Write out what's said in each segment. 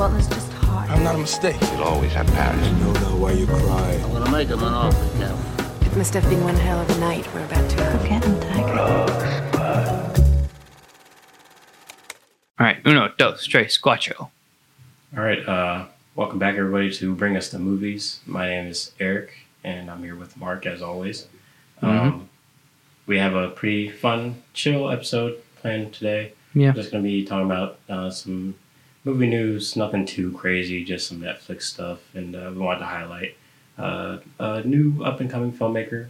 Butler's just hard. I'm not a mistake. You'll always have Paris. No, no, why you cry? I'm gonna make him an offer, Cal. It must have been one hell of a night we're about to have. Get him, Tiger. All right, uno, dos, tres, cuatro. All right, uh, welcome back everybody to Bring Us the Movies. My name is Eriq, and I'm here with Mark as always. Um, we have a pretty fun, chill episode planned today. Yeah. just gonna be talking about uh, some movie news, nothing too crazy, just some Netflix stuff, and uh, we wanted to highlight uh, a new up and coming filmmaker.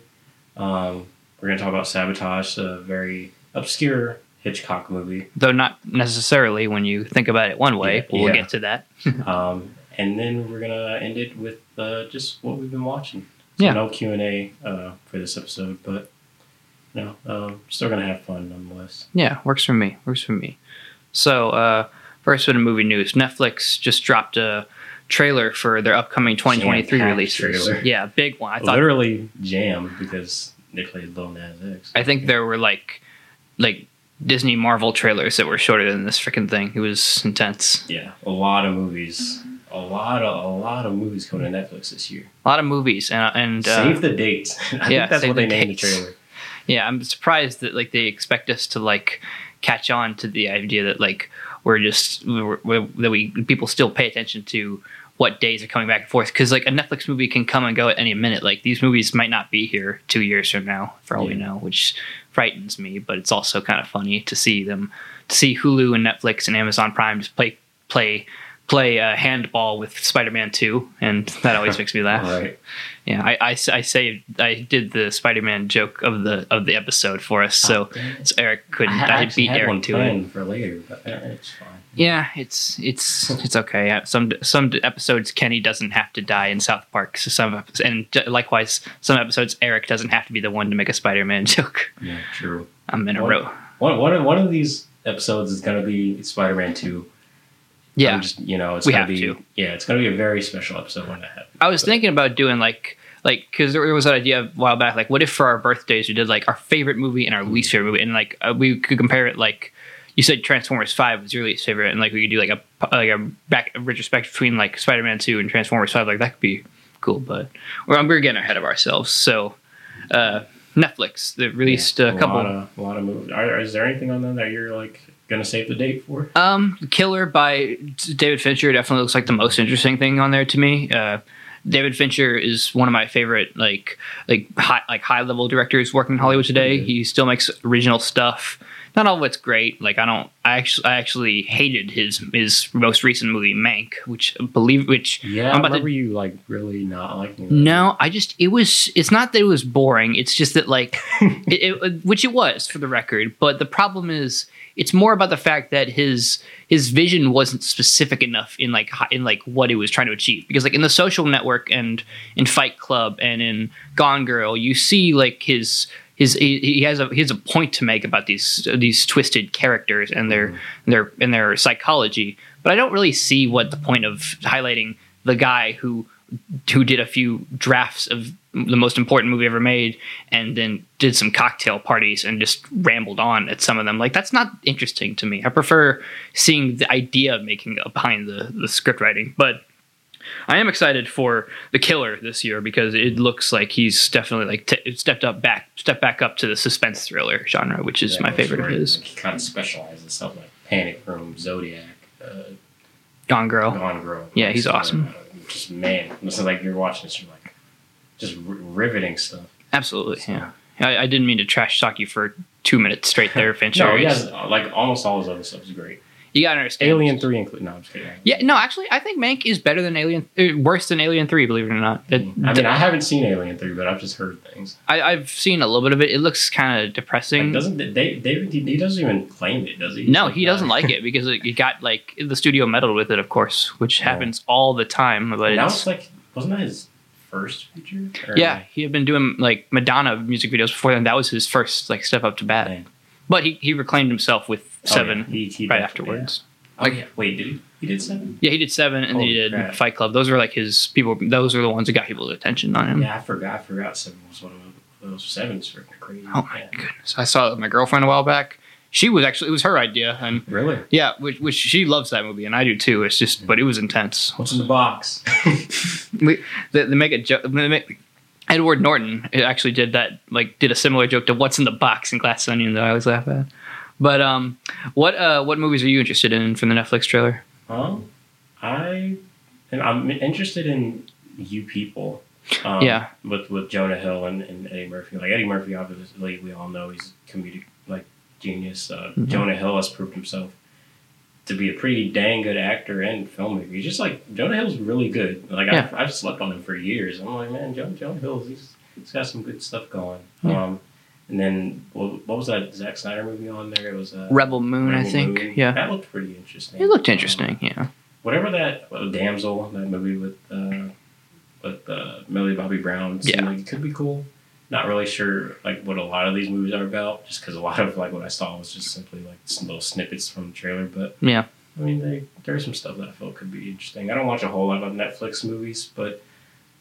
Um, we're gonna talk about Sabotage, a very obscure Hitchcock movie. Though not necessarily when you think about it one way. Yeah, we'll yeah. get to that. um, and then we're gonna end it with uh, just what we've been watching. So Yeah. no Q and A uh, for this episode, but you know, um, still gonna have fun nonetheless. Yeah, works for me. Works for me. So, uh, first bit of movie news: Netflix just dropped a trailer for their upcoming 2023 Jam-packed releases. trailer. Yeah, big one. I thought. Literally jam because they played Lil Nas X. I think there were like, like Disney Marvel trailers that were shorter than this freaking thing. It was intense. yeah, a lot of movies, a lot of a lot of movies coming to Netflix this year. A lot of movies and and uh, Save the dates. I yeah, think that's what they the named dates. the trailer. Yeah, I'm surprised that like they expect us to like catch on to the idea that like we're just we're, we're, that we people still pay attention to what days are coming back and forth because like a Netflix movie can come and go at any minute. Like these movies might not be here two years from now, for all we know, which frightens me. But it's also kind of funny to see them to see Hulu and Netflix and Amazon Prime just play play play uh, handball with Spider-Man 2 and that always makes me laugh. Right. Yeah, I, I, I say I did the Spider-Man joke of the of the episode for us, so, Oh, so Eriq couldn't. I, I, beat Eriq one to it. for later, but uh, it's fine. Yeah, it's it's it's okay. Yeah, Some some episodes Kenny doesn't have to die in South Park. So some and likewise some episodes Eriq doesn't have to be the one to make a Spider-Man joke. Yeah, true. I'm in a row. One, one, of, one of these episodes is going to be Spider Man 2. Yeah, I'm just, you know, it's We going have be, to. Yeah, it's going to be a very special episode when that happens. I was But- thinking about doing like like because there was that idea a while back like what if for our birthdays we did like our favorite movie and our least favorite movie and like uh, we could compare it like you said Transformers Five was your least favorite and like we could do like a like a back a retrospect between like Spider Man Two and Transformers Five like that could be cool but we're we're getting ahead of ourselves so uh, Netflix they released a couple lot of, a lot of movies. Are, is there anything on there that you're like going to save the date for? Um, Killer by David Fincher definitely looks like the most interesting thing on there to me. Uh, David Fincher is one of my favorite like like high like high level directors working in Hollywood today. He still makes original stuff. Not all it's great. Like I don't. I actually I actually hated his his most recent movie Mank, which I believe which Yeah, I'm I about to remember you like really not liking that. no, I just it was. It's not that it was boring. It's just that like, it, it, which it was for the record. But the problem is, it's more about the fact that his his vision wasn't specific enough in like in like what it was trying to achieve. Because like in the Social Network and in Fight Club and in Gone Girl, you see like his. His, he he has a he has a point to make about these these twisted characters and their and their and their psychology, but I don't really see what the point of highlighting the guy who who did a few drafts of the most important movie ever made and then did some cocktail parties and just rambled on at some of them. Like that's not interesting to me. I prefer seeing the idea of making behind the, the script writing but i am excited for the killer this year because it looks like he's definitely like t- stepped up back stepped back up to the suspense thriller genre which is Yeah, my favorite of his Like, he kind of specializes in stuff like Panic Room, Zodiac, uh, gone girl Gone Girl. Yeah, he's Like, awesome. uh, Just man, this is like you're watching this, you're like just r- riveting stuff. absolutely So- yeah I, I didn't mean to trash talk you for two minutes straight there fincher No, he has like almost all his other stuff is great. You gotta understand Alien Three include. No, I'm just kidding. Yeah, no, actually, I think Mank is better than Alien, uh, worse than Alien Three. Believe it or not, It- I mean, I haven't seen Alien Three, but I've just heard things. I, I've seen a little bit of it. It looks kind of Like, depressing. doesn't Dave, David? He doesn't even claim it, does he? no, He's he doesn't nah. like it because it, it got like the studio meddled with it, of course, which Yeah. happens all the time. But That it's, like, wasn't that his first feature? Or- yeah, he had been doing like Madonna music videos before then. That was his first like step up to bat. Dang. But he, he reclaimed himself with Oh, yeah. seven He- he right afterwards. Oh yeah. Wait, did he? He did seven. Yeah, he did seven, and then he did crap. Fight Club. Those were like his people. Those are the ones that got people's attention on him. Yeah, I forgot. I forgot seven was one of those. Seven's freaking crazy. Oh my Yeah. goodness! I saw it with my girlfriend a while back, She was actually it was her idea, and Really? yeah, which, which she loves that movie, and I do too. It's just, but it was intense. What's in the box? We, they, they make a joke. they make- Edward Norton actually did that, like did a similar joke to "What's in the box" in Glass Onion that I always laugh at. But um, what uh, what movies are you interested in from the Netflix trailer? Um, I and I'm interested in you people. Um, Yeah. With with Jonah Hill and, and Eddie Murphy. Like Eddie Murphy, obviously, we all know he's a comedic like genius. Uh, Mhm. Jonah Hill has proved himself to be a pretty dang good actor and filmmaker. He's just like Jonah Hill's really good. Like Yeah. I've, I've slept on him for years. I'm like, man, Jonah, Jonah Hill, he's he's got some good stuff going. Yeah. Um, and then what, what was that Zack Snyder movie on there? It was uh, Rebel Moon, I think. Moon. Yeah, that looked pretty interesting. it looked Um, interesting. Yeah, whatever that damsel that movie with uh, with uh, Millie Bobby Brown seemed Yeah. like it could be cool. Not really sure like what a lot of these movies are about, just because a lot of like what I saw was just simply like some little snippets from the trailer. But yeah, I mean, they, there's some stuff that I felt could be interesting. I don't watch a whole lot of Netflix movies, but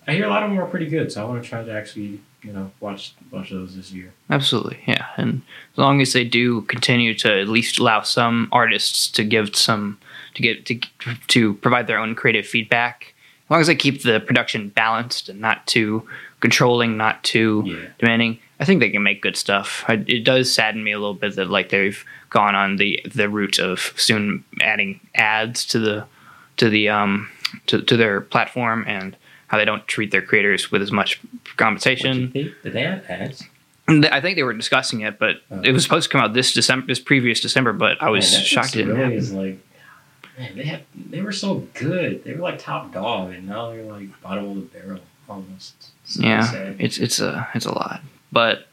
I hear a lot of them are pretty good. So I want to try to actually you know watch watch those this year. absolutely. Yeah, and as long as they do continue to at least allow some artists to give some to get to to provide their own creative feedback, as long as they keep the production balanced and not too controlling, not too Yeah. demanding. I think they can make good stuff. I, it does sadden me a little bit that like they've gone on the the route of soon adding ads to the to the um to, to their platform and how they don't treat their creators with as much compensation. Did they, they have ads? I think they were discussing it, but Oh. it was supposed to come out this December, this previous December. But I was Man, shocked it didn't really happen. is like, man, they have they were so good. They were like top dog, and now they're like bottom of the barrel almost. So yeah, it's it's a it's a lot, but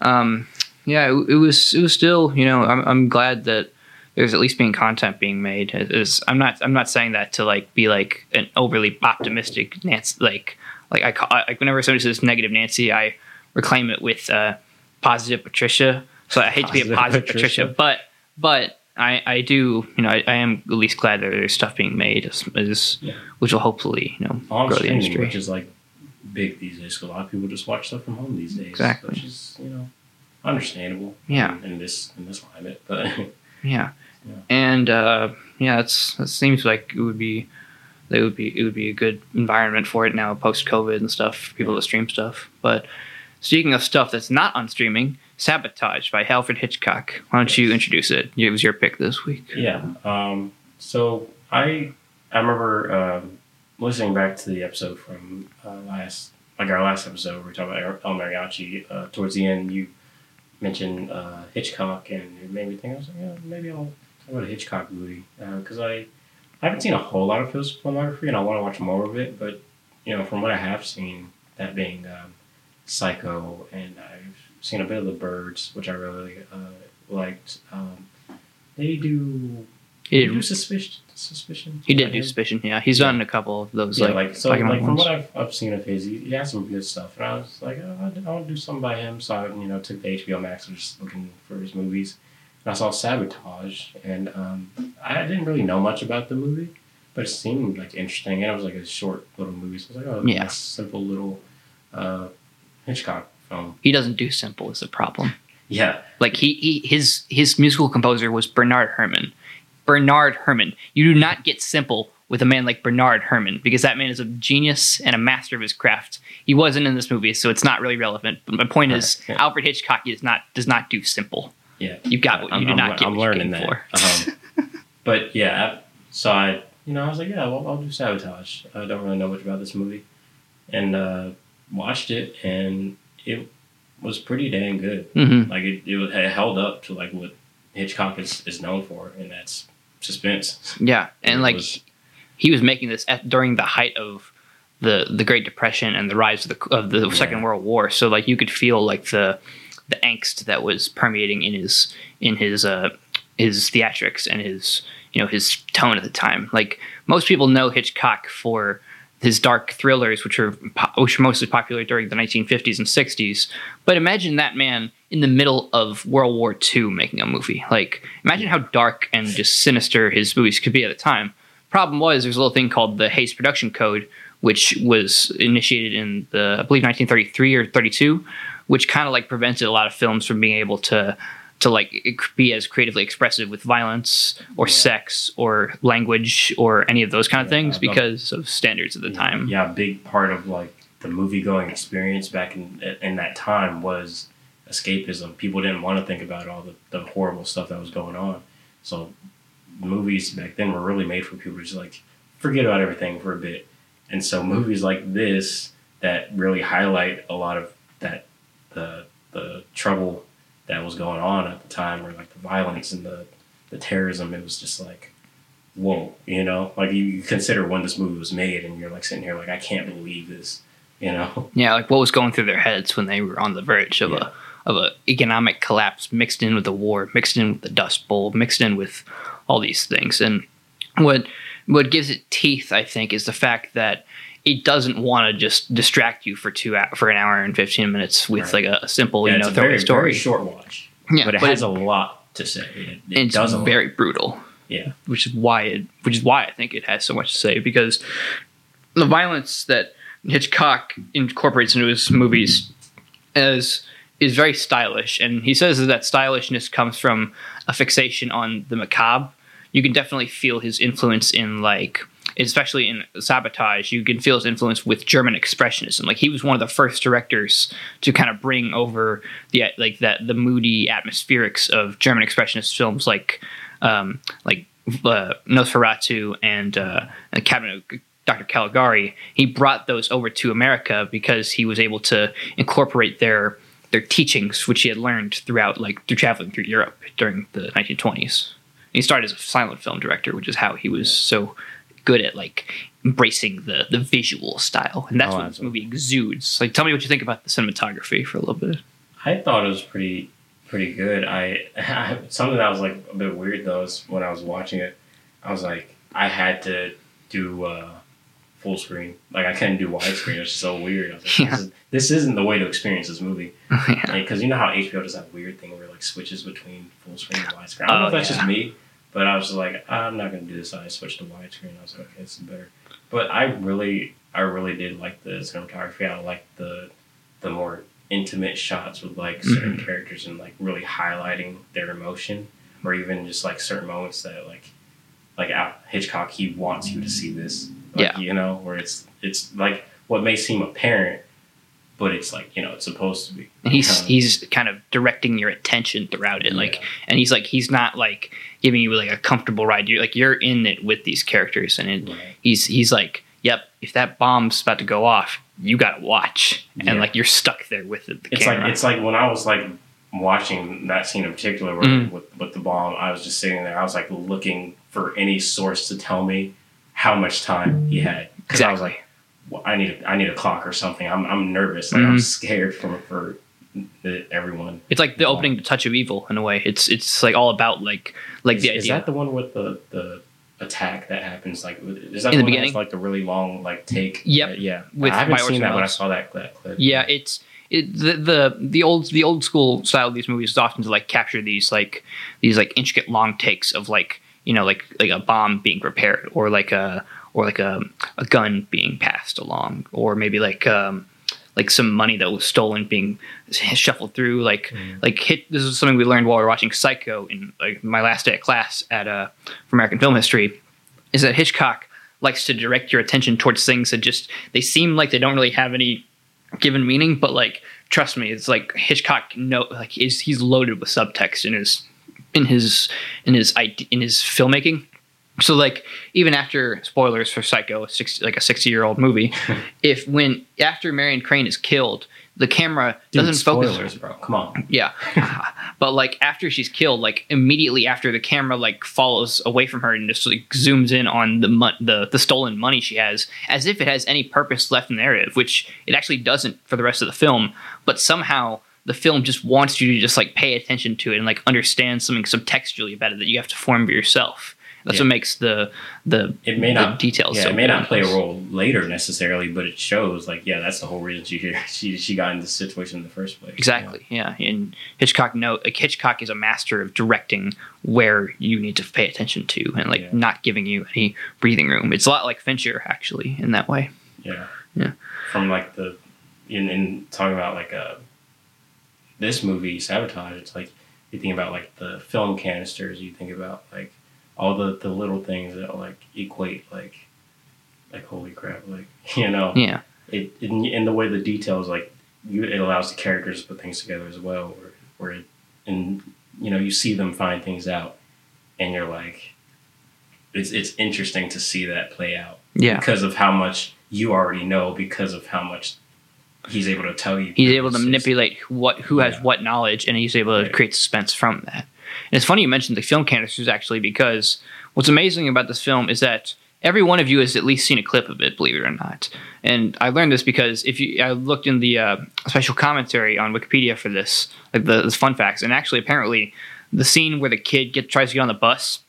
um, yeah, it, it was it was still you know I'm I'm glad that there's at least being content being made. It is I'm not I'm not saying that to like be like an overly optimistic Nancy like like I call like whenever somebody says negative Nancy I reclaim it with uh, positive Patricia. So I hate to be a Positive positive Patricia. Patricia, but but I, I do you know I, I am at least glad that there's stuff being made as, as Yeah. which will hopefully you know on grow the industry. which is like big these days. a lot of people just watch stuff from home these days, Exactly. Which is you know understandable. Yeah. In this in this climate, but Yeah. Yeah. And uh, yeah, it's it seems like it would be it would be it would be a good environment for it now post COVID and stuff for people to stream stuff. But speaking of stuff that's not on streaming, Sabotage by Alfred Hitchcock. Why don't you introduce it? It was your pick this week. yeah. Um, so I I remember um, listening back to the episode from uh, last like our last episode where we talked about El Mariachi. Uh, towards the end, you mentioned uh, Hitchcock, and it made me think. I was like, yeah, maybe I'll talk about a Hitchcock movie because I I haven't seen a whole lot of his filmography, and I want to watch more of it. But you know, from what I have seen, that being um, Psycho, and I've seen a bit of The Birds, which I really uh, liked. Um, they do. They do did, suspicion. He did do? Suspicion. Yeah, he's done a couple of those Yeah, like, like, so, and like from ones. what I've, I've seen of his, he, he has some good stuff, and I was like, oh, I, want to do something by him. So I, you know, took the HBO Max and just looking for his movies, and I saw Sabotage, and um, I didn't really know much about the movie, but it seemed like interesting, and it was like a short little movie. So I was like, oh, Yeah. simple little uh, Hitchcock film. he doesn't do simple is the problem. Yeah, Like he, he his his musical composer was Bernard Herrmann. Bernard Herrmann. You do not get simple with a man like Bernard Herrmann because that man is a genius and a master of his craft. He wasn't in this movie, so it's not really relevant. But my point is, Right, yeah. Alfred Hitchcock is not does not do simple. yeah. You got what you I'm, do I'm, not get. I'm learning that. for. Um, but yeah, so I, you know, I was like, yeah, well, I'll do Sabotage. I don't really know much about this movie, and uh, watched it, and it was pretty dang good. hmm Like it, it, was- it held up to like what Hitchcock is, is known for, and that's suspense. Yeah, and like was- he, he was making this at, during the height of the the Great Depression and the rise of the of the Second World War. So like you could feel like the the angst that was permeating in his in his uh his theatrics and his you know his tone at the time. Like most people know Hitchcock for his dark thrillers, which are which were mostly popular during the 1950s and 60s. But imagine that man in the middle of World War II making a movie. Like imagine how dark and just sinister his movies could be at the time. Problem was, there's a little thing called the Hays Production Code, which was initiated in the I believe 1933 or 32, which kind of like prevented a lot of films from being able to to like be as creatively expressive with violence or Yeah. sex or language or any of those kind of Yeah, things because of standards at the time. Yeah, a big part of like the movie going experience back in in that time was escapism. People didn't want to think about all the, the horrible stuff that was going on. So movies back then were really made for people to just like forget about everything for a bit. And so movies like this that really highlight a lot of that the the trouble that was going on at the time or like the violence and the the terrorism, it was just like whoa, you know? Like you, you consider when this movie was made and you're like sitting here like I can't believe this, you know? Yeah, like what was going through their heads when they were on the verge of Yeah. a of a economic collapse mixed in with the war, mixed in with the Dust Bowl, mixed in with all these things. And what what gives it teeth, I think, is the fact that it doesn't want to just distract you for two for an hour and fifteen minutes with Right. like a, simple, Yeah, you know, it's a very, story. very short watch. Yeah, but it but has it- a lot to say. It, it and it's a lot. very brutal. Yeah. which is why it, which is why I think it has so much to say because the violence that Hitchcock incorporates into his movies is is very stylish, and he says that, that stylishness comes from a fixation on the macabre. You can definitely feel his influence in like especially in sabotage you can feel his influence with german expressionism. Like he was one of the first directors to kind of bring over the like that the moody atmospherics of german expressionist films like um like uh, nosferatu and uh cabinet of dr caligari. He brought those over to america because he was able to incorporate their their teachings which he had learned throughout like through traveling through europe during the 1920s he started as a silent film director, which is how he was so good at like embracing the the visual style, and that's Oh, what this movie exudes. Like, tell me what you think about the cinematography for a little bit. I thought it was pretty pretty good. I, something that was like a bit weird though is when I was watching it, I was like I had to do uh, full screen. Like I couldn't do widescreen. It's so weird. I was like, Yeah. this, is, this isn't the way to experience this movie. yeah. Because you know how HBO does that weird thing where it, like switches between full screen and widescreen. I don't know Oh, if that's yeah. just me, but I was just like, I'm not gonna do this. I switched to widescreen. I was like, okay, this is better. But I really, I really did like the cinematography. I like the the more intimate shots with like certain Mm-hmm. characters and like really highlighting their emotion, or even just like certain moments that like like Hitchcock he wants you to see this. Like, Yeah. you know, where it's it's like what may seem apparent, but it's like you know it's supposed to be. And he's Um, he's kind of directing your attention throughout it, like, Yeah. and he's like he's not like giving you like a comfortable ride. You're like you're in it with these characters, and it, Right. he's he's like, yep, if that bomb's about to go off, you gotta watch, Yeah. and like you're stuck there with it, the It's camera. like it's like when I was like watching that scene in particular where, Mhm. with with the bomb, I was just sitting there. I was like looking for any source to tell me how much time he had. 'Cause I was like, well, I need a, I need a clock or something. I'm I'm nervous. Like I'm Mhm. scared for for the, everyone. It's like the opening to Touch of Evil in a way. It's it's like all about like like is, the is that the one with the the attack that happens? Like, is that In the one beginning? like the really long like take? Yep. Uh, yeah. With I haven't seen that, but I saw that, that clip. yeah, it's it, the the the old the old school style of these movies is often to like capture these like these like intricate long takes of like you know like like a bomb being prepared or like a or like a a gun being passed along or maybe like um like some money that was stolen being shuffled through like like hit this is something we learned while we were watching psycho in like my last day of class at uh for american film history is that hitchcock likes to direct your attention towards things that just they seem like they don't really have any given meaning but like trust me it's like hitchcock no like is he's loaded with subtext in his in his in his in his filmmaking so like even after spoilers for psycho 60, like a 60 year old movie if when after marion crane is killed the camera Dude, doesn't focus spoilers, bro. Come on. yeah. but like after she's killed, like immediately after the camera like follows away from her and just like zooms in on the mon- the the stolen money she has, as if it has any purpose left in the narrative, which it actually doesn't for the rest of the film. But somehow the film just wants you to just like pay attention to it and like understand something subtextually about it that you have to form for yourself. That's Yeah. what makes the the It may the not details. Yeah, so it may not play a role later necessarily, but it shows like yeah, that's the whole reason she she she got in this situation in the first place. Exactly. Yeah. And Hitchcock know like Hitchcock is a master of directing where you need to pay attention to and like Yeah. not giving you any breathing room. It's a lot like Fincher actually in that way. Yeah. Yeah. From like the in, in talking about like uh this movie sabotage, it's like you think about like the film canisters. You think about like all the the little things that like equate like like holy crap, like you know Yeah. it in, in the way the details like you it allows the characters to put things together as well where, where it, and you know you see them find things out and you're like it's it's interesting to see that play out Yeah. because of how much you already know because of how much he's able to tell you He's able to manipulate what who has Yeah. what knowledge, and he's able to Right. create suspense from that. And it's funny you mentioned the film canisters actually because what's amazing about this film is that every one of you has at least seen a clip of it, believe it or not. And I learned this because if you, I looked in the uh, special commentary on Wikipedia for this, like the, the fun facts, and actually apparently the scene where the kid get, tries to get on the bus,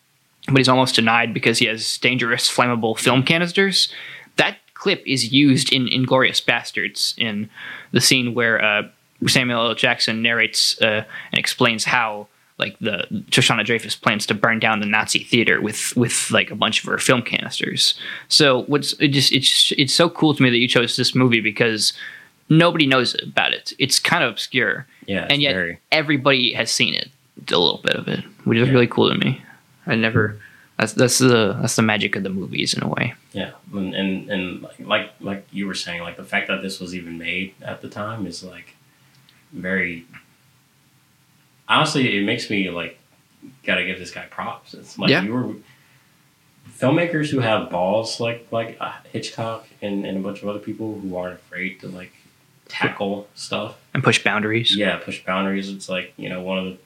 but he's almost denied because he has dangerous flammable film canisters. That clip is used in Inglourious Basterds in the scene where uh, Samuel L. Jackson narrates uh, and explains how like the Shosanna Dreyfus plans to burn down the Nazi theater with with like a bunch of her film canisters. So what's it just it's it's so cool to me that you chose this movie because nobody knows about it. It's kind of obscure, yeah and yet very everybody has seen it, a little bit of it, which is really cool to me. I never. That's that's the that's the magic of the movies in a way. Yeah, and and, and like, like like you were saying, like the fact that this was even made at the time is like very. Honestly, it makes me like gotta give this guy props. It's like Yeah. you were filmmakers who have balls like like uh, Hitchcock and, and a bunch of other people who aren't afraid to like tackle stuff. And push boundaries. Yeah, push boundaries. It's like you know one of the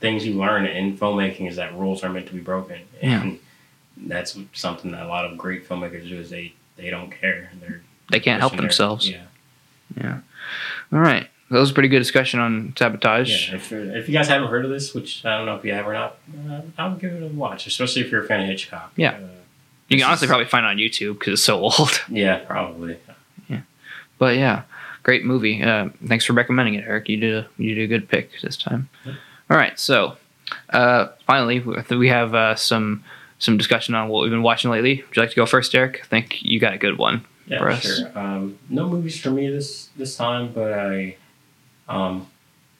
things you learn in filmmaking is that rules are meant to be broken, Yeah. and that's something that a lot of great filmmakers do. Is they they don't care. They're They can't help their- themselves. Yeah, Yeah. All right. That was a pretty good discussion on sabotage. yeah. If, if you guys haven't heard of this, which I don't know if you have or not, uh, I'll give it a watch. Especially if you're a fan of Hitchcock. Yeah. Uh, You can honestly is- probably find it on YouTube because it's so old. yeah, probably. Yeah, But yeah, great movie. Uh, thanks for recommending it, Eriq. You did a you did a good pick this time. All right. So uh, finally, we- we have uh, some some discussion on what we've been watching lately. Would you like to go first, Eriq? I think you got a good one. Yeah, for us. sure. Um, no movies for me this this time, but I um,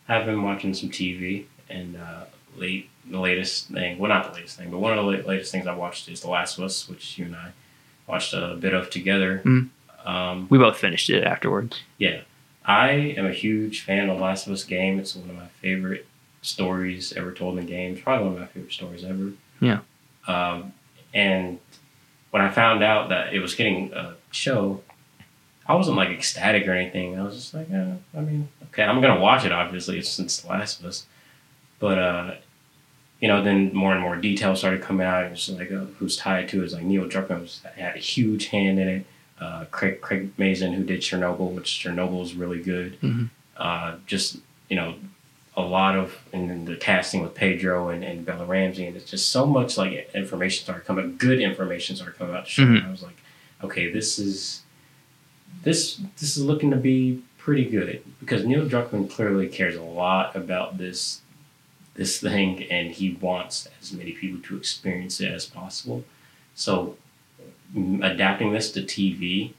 have been watching some TV and uh, late the latest thing. Well, not the latest thing, but one of the latest things I watched is The Last of Us, which you and I watched a bit of together. Mhm. Um, We both finished it afterwards. yeah, I am a huge fan of The Last of Us game. It's one of my favorite stories ever told in games. Probably one of my favorite stories ever. Yeah. Um, and when I found out that it was getting a show, I wasn't like ecstatic or anything. I was just like, yeah, I mean, okay, I'm gonna watch it. Obviously, it's since The Last of Us, but uh, you know, then more and more details started coming out. It was like uh, who's tied to it. It's like Neil Druckmann was, had a huge hand in it. Uh, Craig Craig Mazin, who did Chernobyl, which Chernobyl is really good. Mhm. Uh, just you know, a lot of and then the casting with Pedro and, and Bella Ramsey, and it's just so much like information started coming, good information started coming out the show. Mhm. I was like, okay, this is this this is looking to be pretty good because Neil Druckmann clearly cares a lot about this this thing, and he wants as many people to experience it as possible. So, adapting this to TV,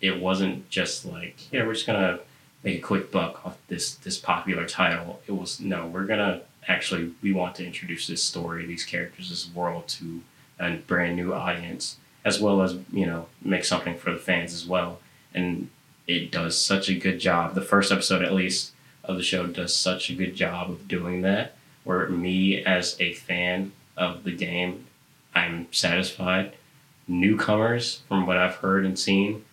it wasn't just like, yeah, we're just gonna make a quick buck off this this popular title. It was no, we're gonna actually we want to introduce this story, these characters, this world to a brand new audience, as well as you know make something for the fans as well. And it does such a good job. The first episode, at least, of the show does such a good job of doing that. Where me as a fan of the game, I'm satisfied. Newcomers, from what I've heard and seen,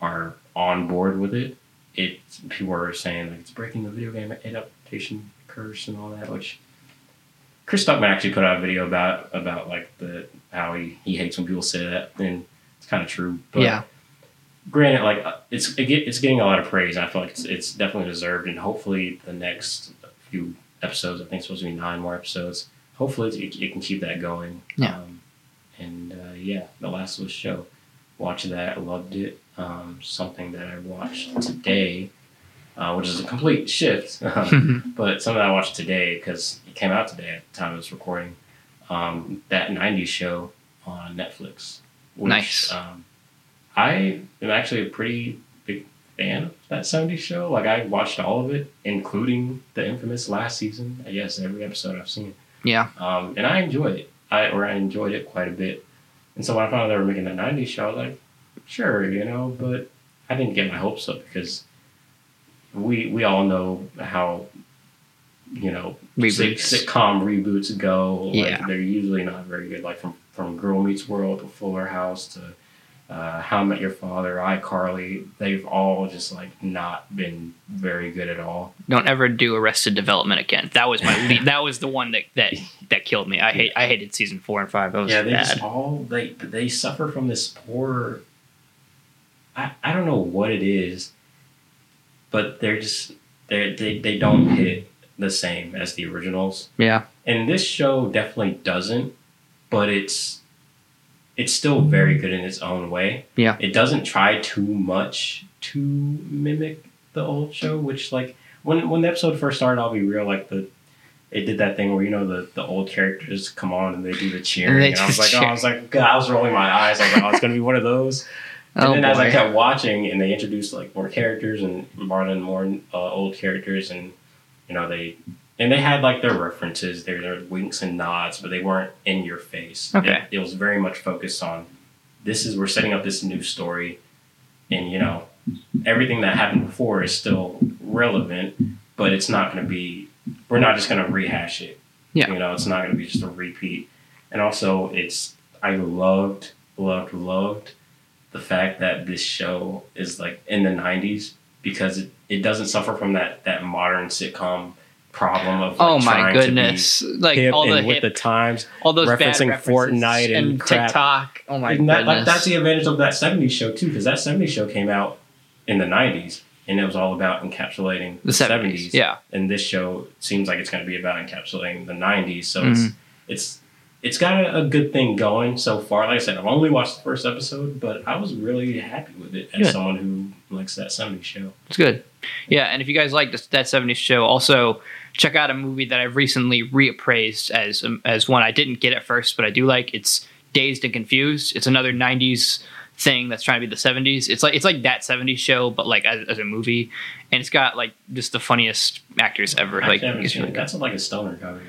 are on board with it. It people are saying like it's breaking the video game adaptation curse and all that, which Chris Stuckman actually put out a video about about like the how he, he hates when people say that, and it's kind of true. But yeah. Granted, like uh, it's it get, it's getting a lot of praise, and I feel like it's, it's definitely deserved. And hopefully, the next few episodes, I think it's supposed to be nine more episodes. Hopefully, it, it can keep that going. Yeah. Um, and uh, yeah, the Last of Us show, watched that, loved it. Um, something that I watched today, uh, which is a complete shift, but something I watched today because it came out today at the time I was recording. Um, that '90s show on Netflix. Which, Nice. I am actually a pretty big fan of that 70s show. Like I watched all of it, including the infamous last season. I guess every episode I've seen. Yeah. Um, and I enjoyed it. I or I enjoyed it quite a bit. And so when I found out they were making a 90s show, I was like, sure, you know, but I didn't get my hopes up because we we all know how you know Reboots. sitcom reboots go. Like, Yeah. they're usually not very good. Like from from Girl Meets World to Fuller House to uh, How I Met Your Father, iCarly. They've all just like not been very good at all. Don't ever do Arrested Development again. That was my lead, that was the one that that that killed me. I hate I hated season four and five. Yeah, they bad. just all they they suffer from this poor. I I don't know what it is, but they're just they they they don't hit the same as the originals, yeah. and this show definitely doesn't. But it's it's still very good in its own way. Yeah. it doesn't try too much to mimic the old show, which like when when the episode first started, I'll be real, like the it did that thing where you know the, the old characters come on and they do the cheering, they and, I was like, oh. I was like, God, I was rolling my eyes. I was like, oh, it's gonna be one of those. And Oh then as I kept watching, and they introduced like more characters and brought in more uh, old characters, and you know they and they had like their references, their, their winks and nods, but they weren't in your face. Okay. It, it was very much focused on this is we're setting up this new story, and you know everything that happened before is still relevant, but it's not going to be. We're not just going to rehash it. Yeah. You know, it's not going to be just a repeat. And also, it's I loved, loved, loved the fact that this show is like in the '90s because it, it doesn't suffer from that that modern sitcom problem of like, oh my trying to be goodness! Like all the and with hip, the times. all those referencing references Fortnite and crap. TikTok. Oh my And that, goodness! like, that's the advantage of that 70s show too, because that 70s show came out in the 90s and it was all about encapsulating the seventies. Yeah. And this show seems like it's going to be about encapsulating the 90s. So Mhm. it's it's it's got a, a good thing going so far. Like I said, I've only watched the first episode, but I was really happy with it as Good. someone who likes that 70s show. It's good. Yeah, and if you guys like this, that '70s show, also check out a movie that I've recently reappraised as um, as one I didn't get at first, but I do like. It's Dazed and Confused. It's another '90s thing that's trying to be the '70s. It's like it's like that '70s show, but like as, as a movie, and it's got like just the funniest actors ever. Like really. That's like a stoner comedy.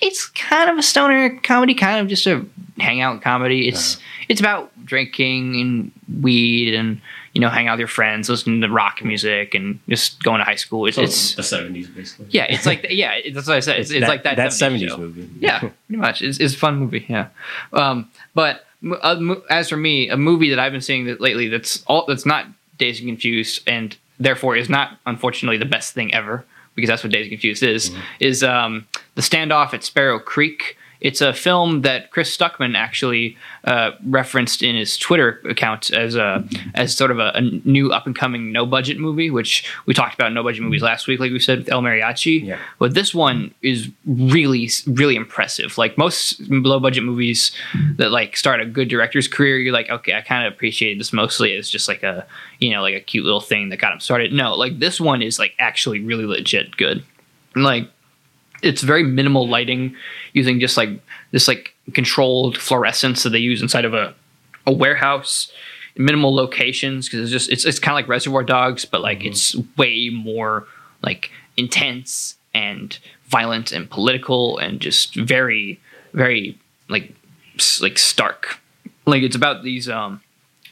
It's kind of a stoner comedy, kind of just a hangout comedy. It's it's about drinking and weed and you know hang out with your friends, listening to rock music, and just going to high school. It's, So it's the 70s basically. yeah, it's like yeah, it- that's what I said. It's, it's like that, that 70s, show. movie. Yeah, pretty much. It's, it's a fun movie. Yeah, um, but uh, as for me, a movie that I've been seeing that lately that's all that's not Dazed and Confused, and therefore is not unfortunately the best thing ever because that's what Dazed and Confused is. Is um, the standoff at Sparrow Creek. It's a film that Chris Stuckman actually uh, referenced in his Twitter account as a as sort of a, a new up and coming no budget movie, which we talked about no budget movies last week, like we said with El Mariachi. Yeah. But this one is really, really impressive. Like most low budget movies that like start a good director's career, you're like, okay, I kind of appreciated this mostly as just like a, you know, like a cute little thing that got him started. No, like this one is like actually really legit good. Like it's very minimal lighting using just like this like controlled fluorescence that they use inside of a, a warehouse. Minimal locations because it's just it's, it's kind of like reservoir dogs but like it's way more like intense and violent and political and just very very like like stark. Like it's about these um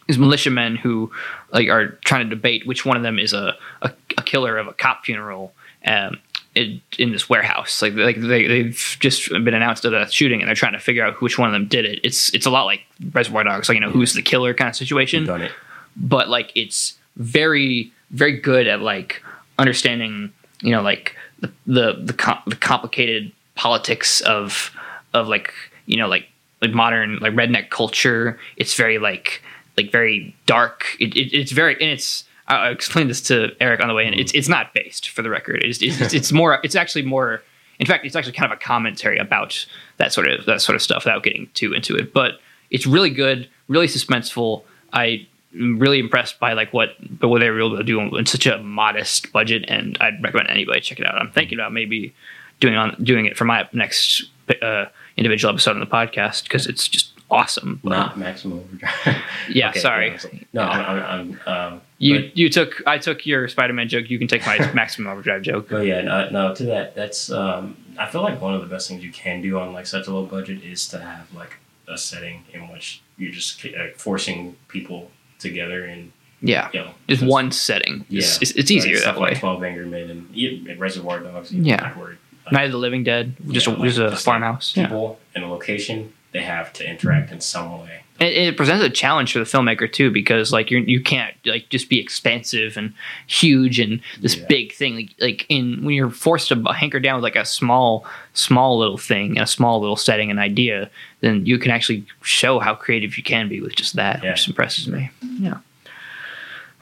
these militiamen who like are trying to debate which one of them is a a, a killer of a cop funeral um in, in this warehouse. Like like they, they've just been announced at a shooting and they're trying to figure out which one of them did it. It's it's a lot like reservoir dogs like you know who's the killer kind of situation. Done it. but like it's very very good at like understanding you know like the the the, com- the complicated politics of of like you know like like modern like redneck culture. It's very like like very dark. It, it, it's very and it's I explained this to Eriq on the way in. It's it's not based for the record. It's, it's, it's more. It's actually more. In fact, it's actually kind of a commentary about that sort of that sort of stuff without getting too into it. But it's really good, really suspenseful. I am really impressed by like what but what they were able to do in such a modest budget, and I'd recommend anybody check it out. I'm thinking about maybe doing on doing it for my next uh, individual episode on the podcast because it's just awesome. but- Not maximum overdrive. yeah, Okay, sorry. so- no, I'm, I'm, I'm um, You but- you took I took your Spider-Man joke. You can take my maximum overdrive joke. But yeah, no, no, to that, that's um, I feel like one of the best things you can do on like such a low budget is to have like a setting in which you're just uh, forcing people together and Yeah, you know just one setting. Yeah, It's, it's, it's easier like, that way. Like Twelve Angry Men and, yeah, and Reservoir Dogs. Yeah. Like, Night of the Living Dead, just yeah, a, like, just a just, like, farmhouse. yeah. People in a location, they have to interact in some way. it, it presents a challenge for the filmmaker too because like you're you can't like just be expansive and huge and this Yeah. big thing like like in when you're forced to hanker down with like a small small little thing a small little setting and idea then you can actually show how creative you can be with just that Yeah. which impresses me yeah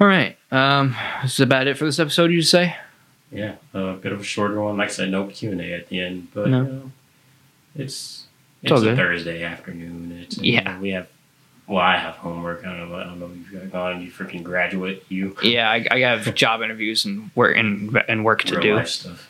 all right um this is about it for this episode you say Yeah, a bit of a shorter one. Like I said, no Q and A at the end, but No. you know, it's It's it's, a. Thursday afternoon. It's you Yeah. know, we have. Well, I have homework. I don't know. I don't know if you've got gone. You freaking graduate. You yeah i, I have job interviews and work and, and work to real do stuff.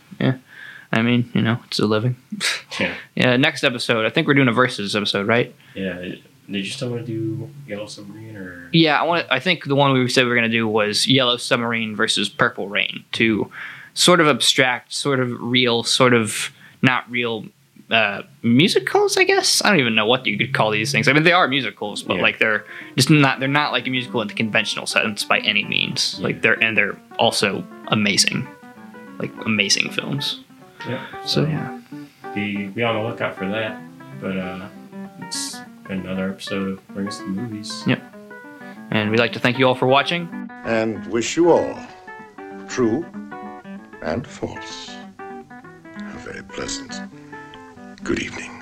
i mean you know it's a living Yeah, yeah next episode i think we're doing a versus episode right yeah. Did you still want to do Yellow Submarine or? Yeah, I want. I think the one we said we were going to do was Yellow Submarine versus Purple Rain. to sort of abstract, sort of real, sort of not real uh, musicals. I guess I don't even know what you could call these things. I mean, they are musicals, but Yeah. like they're just not. They're not like a musical in the conventional sense by any means. Yeah. Like they're and they're also amazing, like amazing films. Yeah. So yeah, be be on the lookout for that. But uh, it's another episode of Bring Us the Movies. Yep. and we'd like to thank you all for watching. and wish you all, true and false, a very pleasant good evening.